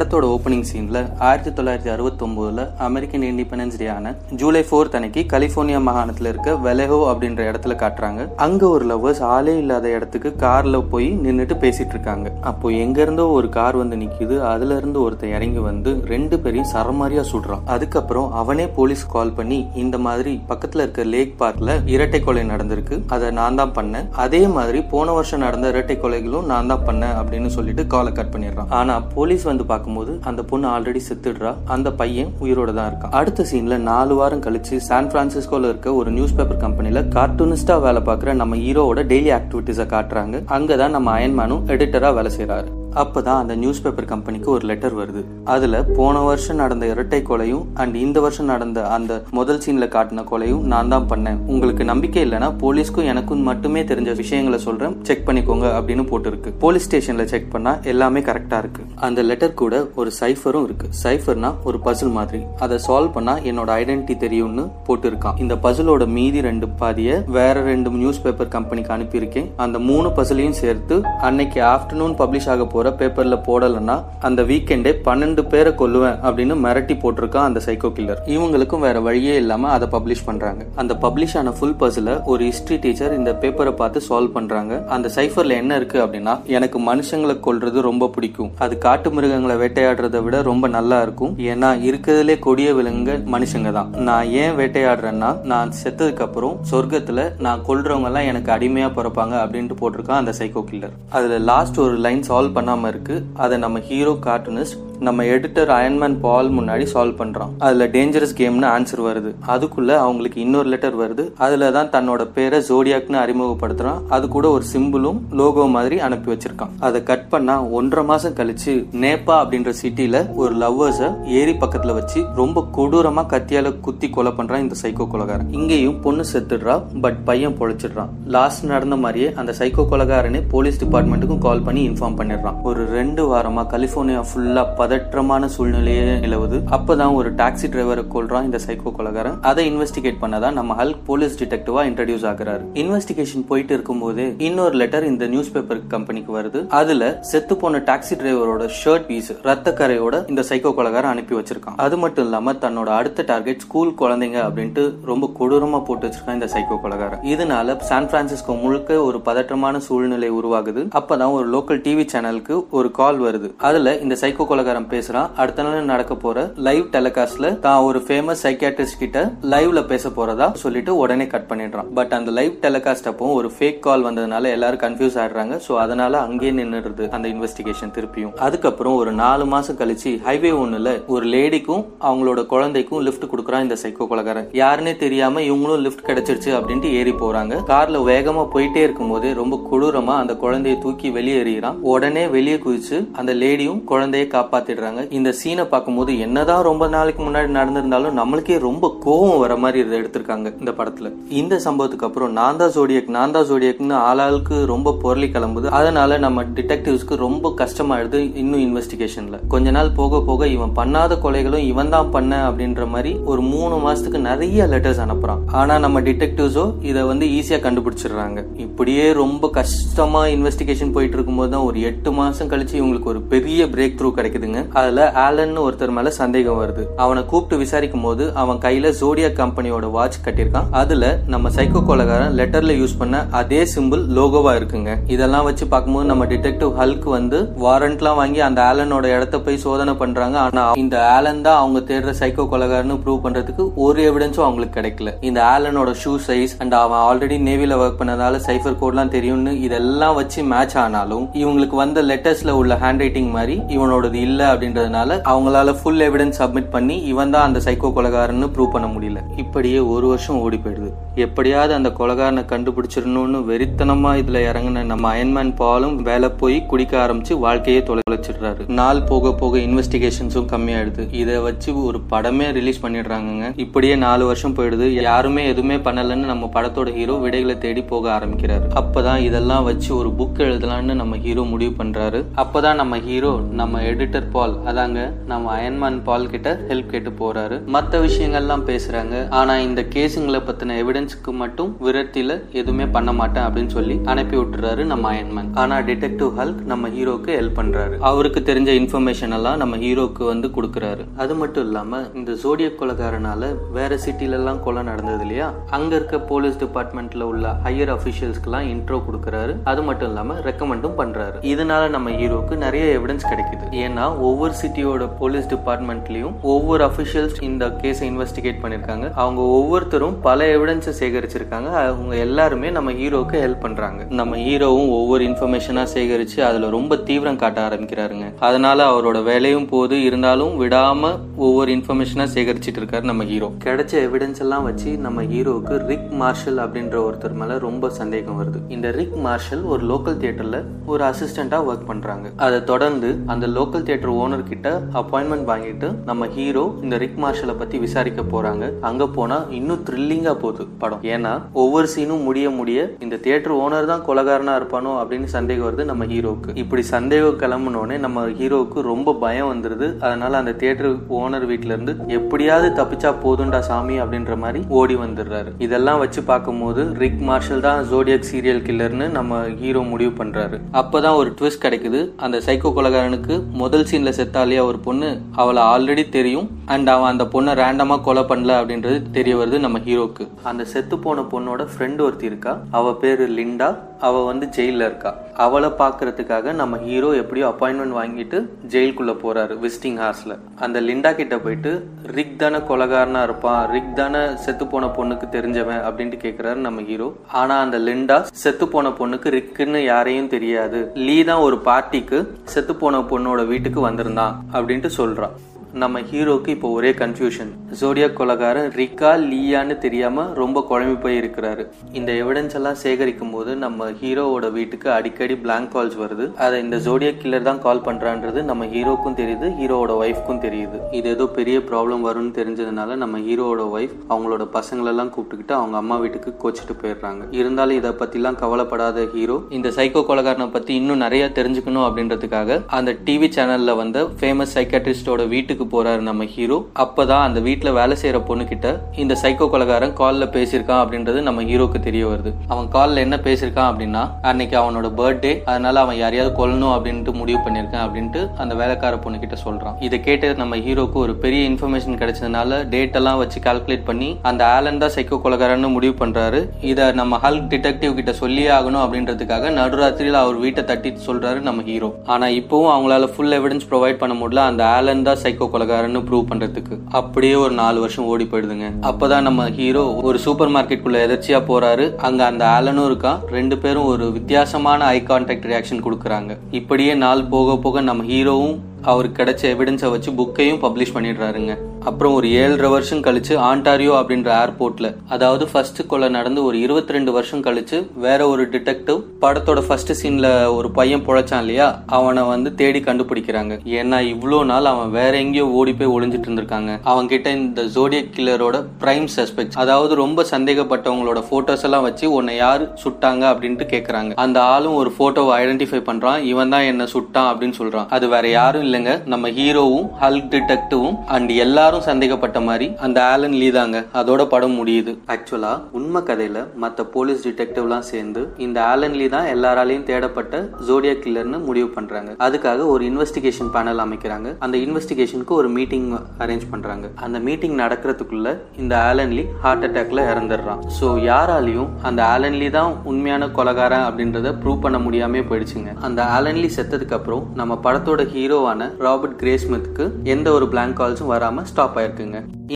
படத்தோட ஓப்பனிங் சீன்ல ஆயிரத்தி தொள்ளாயிரத்தி அறுபத்தொன்பதுல அமெரிக்கன் இண்டிபெண்டன்ஸ் டே ஆன ஜூலை ஃபோர்த் அன்னைக்கு கலிபோர்னியா மாகாணத்துல இருக்க வெலஹோ அப்படின்ற இடத்துல காட்டுறாங்க. அங்க ஒரு லவ்வர்ஸ் ஆளே இல்லாத இடத்துக்கு கார்ல போய் நின்றுட்டு பேசிட்டு இருக்காங்க. அப்போ எங்க இருந்தோ ஒரு கார் வந்து நிக்குது. அதுல இருந்து ஒருத்தன் இறங்கி வந்து ரெண்டு பேரையும் சரமாரியா சுடுறான். அதுக்கப்புறம் அவனே போலீஸ் கால் பண்ணி இந்த மாதிரி பக்கத்துல இருக்க லேக் பார்க்ல இரட்டை கொலை நடந்திருக்கு. அதை நான் தான் பண்ணேன். அதே மாதிரி போன வருஷம் நடந்த இரட்டை கொலைகளும் நான் தான் பண்ணேன் அப்படின்னு சொல்லிட்டு காலை கட் பண்ணிடுறான். ஆனா போலீஸ் வந்து பார்க்கும்போது அந்த பொண்ணு ஆல்ரெடி செத்துடுறா. அந்த பையன் உயிரோட தான் இருக்கான். அடுத்த சீன்ல நாலு வாரம் கழிச்சு சான் பிரான்சிஸ்கோல இருக்க ஒரு நியூஸ் பேப்பர் கம்பெனில கார்ட்டூனிஸ்டா வேலை பார்க்குற நம்ம ஹீரோவோட டெய்லி ஆக்டிவிட்டிஸை காட்டுறாங்க. அங்கதான் நம்ம அயன்மேனும் எடிட்டரா வேலை செய்யறாரு அப்பதான் அந்த நியூஸ் பேப்பர் கம்பெனிக்கு ஒரு லெட்டர் வருது. அதுல போன வருஷம் நடந்த இரட்டை கொலையும் அண்ட் இந்த வருஷம் நடந்த அந்த முதல் சீன்ல காட்டின கொலையும் நான் தான் பண்ணேன். உங்களுக்கு நம்பிக்கை இல்லைன்னா போலீஸ்க்கும் எனக்கும் மட்டுமே தெரிஞ்ச விஷயங்களை சொல்றேன். செக் பண்ணிக்கோங்க அப்படின்னு போட்டுருக்கு. போலீஸ் ஸ்டேஷன்ல செக் பண்ணா எல்லாமே கரெக்டா இருக்கு. அந்த லெட்டர் கூட ஒரு சைஃபரும் இருக்கு. சைஃபர்னா ஒரு பசில் மாதிரி. அதை சால்வ் பண்ணா என்னோட ஐடென்டிட்டி தெரியும்னு போட்டிருக்கான். இந்த பசிலோட மீதி ரெண்டு பாதிய வேற ரெண்டு நியூஸ் பேப்பர் கம்பெனிக்கு அனுப்பியிருக்கேன். அந்த மூணு பசிலையும் சேர்த்து அன்னைக்கு ஆஃப்டர்நூன் பப்ளிஷ் ஆக போற பேப்பர்ல போடலன்னா அந்த வீக்கெண்டே பன்னெண்டு பேரை கொல்லுவேன் அப்படின்னு மிரட்டி போட்டிருக்கான் அந்த சைக்கோ கில்லர் இவங்களுக்கும் வேற வழியே இல்லாம அதை பப்ளிஷ் பண்றாங்க. அந்த பப்ளிஷ் ஆன ஃபுல் பஸ்ல ஒரு ஹிஸ்டரி டீச்சர் இந்த பேப்பரை பார்த்து சால்வ் பண்றாங்க. அந்த சைஃபர்ல என்ன இருக்கு அப்படின்னா எனக்கு மனுஷங்களை கொல்றது ரொம்ப பிடிக்கும். அது காட்டு மிருகங்களை வேட்டையாடுறதை விட ரொம்ப நல்லா இருக்கும். ஏன்னா இருக்கிறதுலே கொடிய விலங்கு மனுஷங்க தான். நான் ஏன் வேட்டையாடுறேன்னா நான் செத்ததுக்கு அப்புறம் சொர்க்கத்துல நான் கொல்றவங்க எல்லாம் எனக்கு அடிமையா பிறப்பாங்க அப்படின்ட்டு போட்டிருக்கான் அந்த சைக்கோ கில்லர் அதுல லாஸ்ட் ஒரு லைன் சால்வ் இல்லாமல் இருக்கு. அதை நம்ம ஹீரோ கார்ட்டூனிஸ்ட் நம்ம எடிட்டர் அயன்மேன் பால் முன்னாடி சால்வ் பண்ணுறான் அதுல டேஞ்சரஸ் கேம்னு ஆன்சர் வருது. அதுக்குள்ள அவங்களுக்கு இன்னொரு லெட்டர் வருது. அதுல தான் தன்னோட பேரை ஜோடியாக்னு அறிமுகப்படுத்துகிறான் அது கூட ஒரு சிம்பிளும் லோகோ மாதிரி அனுப்பி வச்சிருக்கான். அதை கட் பண்ணா ஒன்றரை மாசம் கழிச்சு நேப்பா அப்படின்ற சிட்டில ஒரு லவ்வர்ஸ ஏரி பக்கத்துல வச்சு ரொம்ப கொடூரமா கத்தியால குத்தி கொலை பண்றான் இந்த சைக்கோ கொலகாரன். இங்கேயும் பொண்ணு செத்துடுறா பட் பையன் பொழைச்சிடுறான். லாஸ்ட் நடந்த மாதிரியே அந்த சைக்கோ கொலகாரனே போலீஸ் டிபார்ட்மெண்ட்டுக்கும் கால் பண்ணி இன்ஃபார்ம் பண்ணிடுறான். ஒரு ரெண்டு வாரமா கலிபோர்னியா ஃபுல்லா பதற்றமான சூழ்நிலையே நிலவுது. அப்பதான் ஒரு டாக்ஸி டிரைவரை கொள்றான் இந்த சைக்கோ கொலகாரன். அதை இன்வெஸ்டிகேட் பண்ணதான் நம்ம ஹல்க் போலீஸ் டிடெக்டிவா இன்ட்ரடியூஸ் ஆகுறாரு. இன்வெஸ்டிகேஷன் போயிட்டு இருக்கும்போது இன்னொரு லெட்டர் இந்த நியூஸ் பேப்பர் கம்பெனிக்கு வருது. அதுல செத்து போன டாக்ஸி டிரைவரோட ஷர்ட் பீஸ் ரத்த கரையோட இந்த சைக்கோ கொலகாரன் அனுப்பி வச்சிருக்கான். அது மட்டும் இல்லாம தன்னோட அடுத்த டார்கெட் ஸ்கூல் குழந்தைங்க அப்படின்ட்டு ரொம்ப கொடூரமா போட்டு வச்சிருக்கான் இந்த சைக்கோ கொலகாரன். இதனால சான் பிரான்சிஸ்கோ முழுக்க ஒரு பதற்றமான சூழ்நிலை உருவாகுது. அப்பதான் ஒரு லோக்கல் டிவி சேனலுக்கு ஒரு கால் வருது. அதுல இந்த சைக்கோ கொலகாரன் பேசுறான் அடுத்த நாள் நடக்க போற? லைவ் டெலிகாஸ்ட்ல தான் ஒரு ஃபேமஸ் சைக்கியாட்ரிஸ்ட் கிட்ட லைவ்ல பேச போறதா சொல்லிட்டு உடனே கட் பண்ணிடுறான். பட் அந்த லைவ் டெலிகாஸ்ட் அப்போ ஒரு ஃபேக் கால் வந்ததுனால எல்லாரும் கன்ஃபியூஸ் ஆயிடுறாங்க. சோ அதனால அங்கேயே நின்றுடுது அந்த இன்வெஸ்டிகேஷன் திருப்பியும். அதுக்கப்புறம் ஒரு நாலு மாசம் கழிச்சு ஹைவே ஒண்ணுல ஒரு லேடிக்கும் அவங்களோட குழந்தைக்கும் லிஃப்ட் கொடுக்குறான் இந்த சைக்கோ கொலகாரன். யாருன்னே தெரியாம இவங்களும் லிஃப்ட் கிடைச்சிருச்சு அப்படின்ட்டு ஏறி போறாங்க. கார்ல வேகமா போயிட்டே இருக்கும் போதே ரொம்ப கொடூரமா அந்த குழந்தைய தூக்கி வெளியே எறிகிறான் உடனே வெளியே குதிச்சு அந்த லேடியும் குழந்தைய மாத்திடுறாங்க இந்த சீனை பார்க்கும்போது என்னதான் ரொம்ப நாளைக்கு முன்னாடி நடந்திருந்தாலும் நம்மளுக்கே ரொம்ப கோவம் வர மாதிரி இதை எடுத்திருக்காங்க இந்த படத்துல. இந்த சம்பவத்துக்கு அப்புறம் நான் தான் ஜோடியக் நான் தான் ஜோடியக்னு ஆளாளுக்கு ரொம்ப பொருளி கிளம்புது. அதனால நம்ம டிடெக்டிவ்ஸ்க்கு ரொம்ப கஷ்டமாயிடுது இன்னும் இன்வெஸ்டிகேஷன்ல கொஞ்ச நாள் போக போக இவன் பண்ணாத கொலைகளும் இவன் தான் பண்ண அப்படின்ற மாதிரி ஒரு மூணு மாசத்துக்கு நிறைய லெட்டர்ஸ் அனுப்புறான். ஆனா நம்ம டிடெக்டிவ்ஸோ இதை வந்து ஈஸியா கண்டுபிடிச்சிடுறாங்க. இப்படியே ரொம்ப கஷ்டமா இன்வெஸ்டிகேஷன் போயிட்டு இருக்கும்போது தான் ஒரு எட்டு மாசம் கழிச்சு இவங்களுக்கு ஒரு பெரிய பிரேக் த்ரூ கிடைக்குதுங்க. அதுல ஆலன் ஒருத்தர் மேல சந்தேகம் வருது. அவனை கூப்பிட்டு விசாரிக்கும் போது அவன் கையில ஜோடியா கம்பெனியோட வாட்ச் கட்டியிருக்கான். அதுல நம்ம சைக்கோ கொலகாரன் லெட்டர்ல யூஸ் பண்ண அதே சிம்பிள் லோகோவா இருக்குங்க. இதெல்லாம் வச்சு பார்க்கும்போது நம்ம டிடெக்டிவ் ஹல்க் வந்து வாரண்ட்லாம் வாங்கி அந்த ஆலனோட இடத்த போய் சோதனை பண்றாங்க. ஆனா இந்த ஆலன் தான் அவங்க தேடுற சைக்கோ கொலகாரன்னு ப்ரூவ் பண்றதுக்கு ஒரு எவிடன்ஸும் அவங்களுக்கு கிடைக்கல. இந்த ஆலனோட ஷூ சைஸ் அண்ட் அவன் ஆல்ரெடி நேவில ஒர்க் பண்ணதால சைஃபர் கோட்லாம் தெரியும்னு இதெல்லாம் வச்சு மேட்ச் ஆனாலும் இவங்களுக்கு வந்த லெட்டர்ஸ்ல உள்ள ஹேண்ட் ரைட்டிங் மாதிரி இவனோடது இல்ல அப்படின்றதுனால அவங்களால ஃபுல் எவிடன்ஸ் சப்மிட் பண்ணி இவன் தான் அந்த சைக்கோ கொலகாரன்னு ப்ரூவ் பண்ண முடியல. இப்படியே ஒரு வருஷம் ஓடி போயிடுது. எப்படியாவது அந்த கொலகாரனை கண்டுபிடிச்சிடணும்னு வெறித்தனமா இதுல இறங்கின நம்ம அயன்மேன் பாலும் வேலை போய் குடிக்க ஆரம்பிச்சு வாழ்க்கையே தொலைச்சிடுறாரு. நாள் போக போக இன்வெஸ்டிகேஷன்ஸும் கம்மியாயிடுது. இதை வச்சு ஒரு படமே ரிலீஸ் பண்ணிடுறாங்க இப்படியே நாலு வருஷம் போயிடுது. யாருமே எதுவுமே பண்ணலன்னு நம்ம படத்தோட ஹீரோ விடைகளை தேடி போக ஆரம்பிக்கிறாரு. அப்பதான் இதெல்லாம் வச்சு ஒரு புக் எழுதலாம்னு நம்ம ஹீரோ முடிவு பண்றாரு. அப்பதான் நம்ம ஹீரோ நம்ம எடிட்டர் பால். அதாங்க நம்ம அயன்மேன் பால் கிட்ட ஹெல்ப் கேட்டு போறாரு. மற்ற விஷயங்கள்லாம் பேசுறாங்க. ஆனா இந்த கேஸுங்களை பத்தின எவிடன்ஸ்க்கு மட்டும் விரட்டில எதுவுமே பண்ண மாட்டேன் அப்படின்னு சொல்லி அனுப்பி விட்டுறாரு நம்ம அயன்மேன் ஆனா டிடெக்டிவ் ஹல்க் நம்ம ஹீரோக்கு ஹெல்ப் பண்றாரு. அவருக்கு தெரிஞ்ச இன்ஃபர்மேஷன் எல்லாம் நம்ம ஹீரோக்கு வந்து கொடுக்குறாரு. அது மட்டும் இல்லாம இந்த சோடிய கொலைக்காரனால வேற சிட்டில எல்லாம் கொலை நடந்தது இல்லையா? அங்க இருக்க போலீஸ் டிபார்ட்மெண்ட்ல உள்ள ஹையர் அபிஷியல்ஸ்க்குலாம் இன்ட்ரோ கொடுக்குறாரு. அது மட்டும் இல்லாம ரெக்கமெண்டும் பண்றாரு. இதனால நம்ம ஹீரோக்கு நிறைய எவிடன்ஸ் கிடைக்குது. ஏன்னா ஒவ்வொரு சிட்டியோட போலீஸ் டிபார்ட்மெண்ட்லயும் ஒவ்வொரு அபிஷியல்ஸ் இந்த கேஸை இன்வெஸ்டிகேட் பண்ணிருக்காங்க. அவங்க ஒவ்வொருத்தரும் பல எவிடன்ஸை சேகரிச்சிருக்காங்க. அவங்க எல்லாருமே நம்ம ஹீரோக்கு ஹெல்ப் பண்றாங்க. நம்ம ஹீரோவும் ஒவ்வொரு இன்ஃபர்மேஷனா சேகரிச்சு அதுல ரொம்ப தீவிரம் காட்ட ஆரம்பிக்கிறாருங்க. அதனால அவரோட வேலையும் போது இருந்தாலும் விடாம ஒவ்வொரு இன்ஃபர்மேஷனா சேகரிச்சிட்டு இருக்காரு நம்ம ஹீரோ கிடைச்ச எவிடன்ஸ் எல்லாம் வச்சு நம்ம ஹீரோக்கு ரிக் மார்ஷல் அப்படின்ற ஒருத்தர் மேல ரொம்ப சந்தேகம் வருது. இந்த ரிக் மார்ஷல் ஒரு லோக்கல் தியேட்டர்ல ஒரு அசிஸ்டண்டா ஒர்க் பண்றாங்க. அதை தொடர்ந்து அந்த லோக்கல் தியேட்டர் ஓனர் கிட்ட அப்பாயின்மெண்ட் வாங்கிட்டு நம்ம ஹீரோ இந்த ரிக் மார்ஷலை பத்தி விசாரிக்க போறாங்க. அங்க போனா இன்னும் த்ரில்லிங்கா போகுது படம். ஏன்னா ஒவ்வொரு சீனும் முடிய முடிய இந்த தியேட்டர் ஓனர் தான் கொலகாரனா இருப்பானோ அப்படின்னு சந்தேகம் வருது நம்ம ஹீரோக்கு இப்படி சந்தேகம் கிளம்புனோடனே நம்ம ஹீரோவுக்கு ரொம்ப பயம் வந்துருது. அதனால அந்த தியேட்டர் ஓனர் வீட்ல இருந்து எப்படியாவது தப்பிச்சா போதும்டா சாமி அப்படின்ற மாதிரி ஓடி வந்துடுறாரு. இதெல்லாம் வச்சு பார்க்கும்போது ரிக் மார்ஷல் தான் ஜோடியக் சீரியல் கில்லர்னு நம்ம ஹீரோ முடிவு பண்றாரு. அப்பதான் ஒரு ட்விஸ்ட் கிடைக்குது. அந்த சைக்கோ கொலகாரனுக்கு முதல் சீன்ல செத்தாலே ஒரு பொண்ணு. அவளை ஆல்ரெடி தெரியும். அண்ட் அவன் அந்த பொண்ணை ரேண்டமா கொலை பண்ணல அப்படின்றது தெரிய வருது நம்ம ஹீரோக்கு. அந்த செத்து போன பொண்ணோட ஃப்ரெண்ட் ஒருத்தி இருக்கா. அவ பேரு லிண்டா. அவ வந்து ஜெயில இருக்கா. அவளை பாக்குறதுக்காக நம்ம ஹீரோ எப்படியோ அப்பாயின்மெண்ட் வாங்கிட்டு ஜெயிலுக்குள்ள போறாரு விசிட்டிங் ஹார்ஸ்ல அந்த லிண்டா கிட்ட போயிட்டு ரிக் தானே கொலகாரனா இருப்பான் ரிக் தானே செத்து போன பொண்ணுக்கு தெரிஞ்சவன் அப்படின்ட்டு கேக்குறாரு நம்ம ஹீரோ ஆனா அந்த லிண்டா செத்து போன பொண்ணுக்கு ரிக்குன்னு யாரையும் தெரியாது. லீ தான் ஒரு பார்ட்டிக்கு செத்து போன பொண்ணோட வீட்டுக்கு வந்திருந்தான் அப்படின்ட்டு சொல்றான் நம்ம ஹீரோக்கு இப்போ ஒரே கன்ஃபியூஷன் ஜோடியா கொலகாரன் ரிக்கா லீயான்னு தெரியாம ரொம்ப குழம்பி போய் இருக்கிறாரு. இந்த எவிடன்ஸ் எல்லாம் சேகரிக்கும் போது நம்ம ஹீரோவோட வீட்டுக்கு அடிக்கடி பிளாங்க் கால்ஸ் வருது. அதை இந்த ஜோடியா கில்லர் தான் கால் பண்றான்றது நம்ம ஹீரோக்கும் தெரியுது ஹீரோவோட ஒய்ஃப்க்கும் தெரியுது. இது ஏதோ பெரிய ப்ராப்ளம் வரும்னு தெரிஞ்சதுனால நம்ம ஹீரோவோட ஒய்ஃப் அவங்களோட பசங்களெல்லாம் கூப்பிட்டுக்கிட்டு அவங்க அம்மா வீட்டுக்கு கோச்சிட்டு போயிடுறாங்க. இருந்தாலும் இதை பத்திலாம் கவலைப்படாத ஹீரோ இந்த சைக்கோ கொலகாரனை பத்தி இன்னும் நிறைய தெரிஞ்சுக்கணும் அப்படின்றதுக்காக அந்த டிவி சேனல்ல வந்த ஃபேமஸ் சைக்காட்ரிஸ்டோட வீட்டுக்கு போறாரு நம்ம ஹீரோ. அப்பதான் அந்த வீட்டுல வேலை செய்யற பொண்ணு கிட்ட இந்த சைக்கோ கொலகாரன் கால்ல பேசியிருக்கான் அப்படின்றது நம்ம ஹீரோக்கு தெரிய வருது. அவன் கால்ல என்ன பேசியிருக்கான் அப்படின்னா அன்னைக்கு அவனோட பர்த்டே அதனால அவன் யாரையாவது கொல்லணும் அப்படின்ட்டு முடிவு பண்ணியிருக்கான் அப்படின்ட்டு அந்த வேலைக்கார பொண்ணு கிட்ட சொல்றான். இதை கேட்டு நம்ம ஹீரோக்கு ஒரு பெரிய இன்ஃபர்மேஷன் கிடைச்சதுனால டேட் எல்லாம் வச்சு கால்குலேட் பண்ணி அந்த ஆலன் தான் சைக்கோ கொலகாரன்னு முடிவு பண்றாரு. இதை நம்ம ஹல்க் டிடெக்டிவ் கிட்ட சொல்லியே ஆகணும் அப்படின்றதுக்காக நடுராத்திரியில் அவர் வீட்டை தட்டி சொல்றாரு நம்ம ஹீரோ. ஆனா இப்பவும் அவங்களால ஃபுல் எவிடன்ஸ் ப்ரொவைட் பண்ண முடியல. அந்த ஆலன் தான் சைக்கோ கொலகாரன்னு ப்ரூவ் பண்றதுக்கு. அப்படியே ஒரு நாலு வருஷம் ஓடி போயிடுதுங்க. அப்பதான் நம்ம ஹீரோ ஒரு சூப்பர் மார்க்கெட்டுக்குள்ள எதர்ச்சியா போறாரு. அங்க அந்த ஆலனும் இருக்கான். ரெண்டு பேரும் ஒரு வித்தியாசமான ஐ கான்டாக்ட் ரியாக்ஷன் கொடுக்குறாங்க. இப்படியே நாள் போக போக நம்ம ஹீரோவும் அவருக்கு கிடைச்ச எவிடன்ஸை வச்சு புக்கையும் பப்ளிஷ் பண்ணிடுறாருங்க. அப்புறம் ஒரு ஏழரை வருஷம் கழிச்சு ஆண்டாரியோ அப்படின்ற ஏர்போர்ட்ல அதாவது ஃபர்ஸ்ட் கொலை நடந்து ஒரு இருபத்தி ரெண்டு வருஷம் கழிச்சு வேற ஒரு டிடெக்டிவ் படத்தோட ஃபர்ஸ்ட் சீன்ல ஒரு பையன் பொழைச்சான் இல்லையா? அவனை வந்து தேடி கண்டுபிடிக்கிறாங்க. ஏன்னா இவ்வளோ நாள் அவன் வேற எங்கேயோ ஓடி போய் ஒளிஞ்சிட்டு இருந்திருக்காங்க. அவன் கிட்ட இந்த ஜோடியக் கில்லரோட பிரைம் சஸ்பெக்ட் அதாவது ரொம்ப சந்தேகப்பட்டவங்களோட போட்டோஸ் எல்லாம் வச்சு உன்னை யார் சுட்டாங்க அப்படின்ட்டு கேக்குறாங்க. அந்த ஆளும் ஒரு போட்டோவை ஐடென்டிஃபை பண்றான். இவன் தான் என்ன சுட்டான் அப்படின்னு சொல்றான். அது வேற யாரும் இல்லைங்க. நம்ம ஹீரோவும் ஹல்க் டிடெக்டிவும் அண்ட் எல்லாரும் சந்தேகப்பட்ட மாதிரி அந்த ஆலன் லீ தாங்க. அதோட படம் முடியுது. ஆக்சுவலா உண்மை கதையில மத்த போலீஸ் டிடெக்டிவ்லாம் சேர்ந்து இந்த ஆலன் லீ தான் எல்லாராலையும் தேடப்பட்ட ஜோடியா கில்லர்னு முடிவு பண்றாங்க. அதுக்காக ஒரு இன்வெஸ்டிகேஷன் பேனல் அமைக்கிறாங்க. அந்த இன்வெஸ்டிகேஷனுக்கு ஒரு மீட்டிங் அரேஞ்ச் பண்றாங்க. அந்த மீட்டிங் நடக்கிறதுக்குள்ள இந்த ஆலன் லீ ஹார்ட் அட்டாக்ல இறந்துடுறான். ஸோ யாராலையும் அந்த ஆலன் லீ தான் உண்மையான கொலகாரன் அப்படின்றத ப்ரூவ் பண்ண முடியாமே போயிடுச்சுங்க. அந்த ஆலன் லீ செத்ததுக்கு அப்புறம் நம்ம படத்தோட ஹீரோவான ராபர்ட் கிரேஸ்மித்துக்கு எந்த ஒரு பிளாங்க் கால்ஸும் வராம ஸ்டாப் ஆயிருக்குங்க.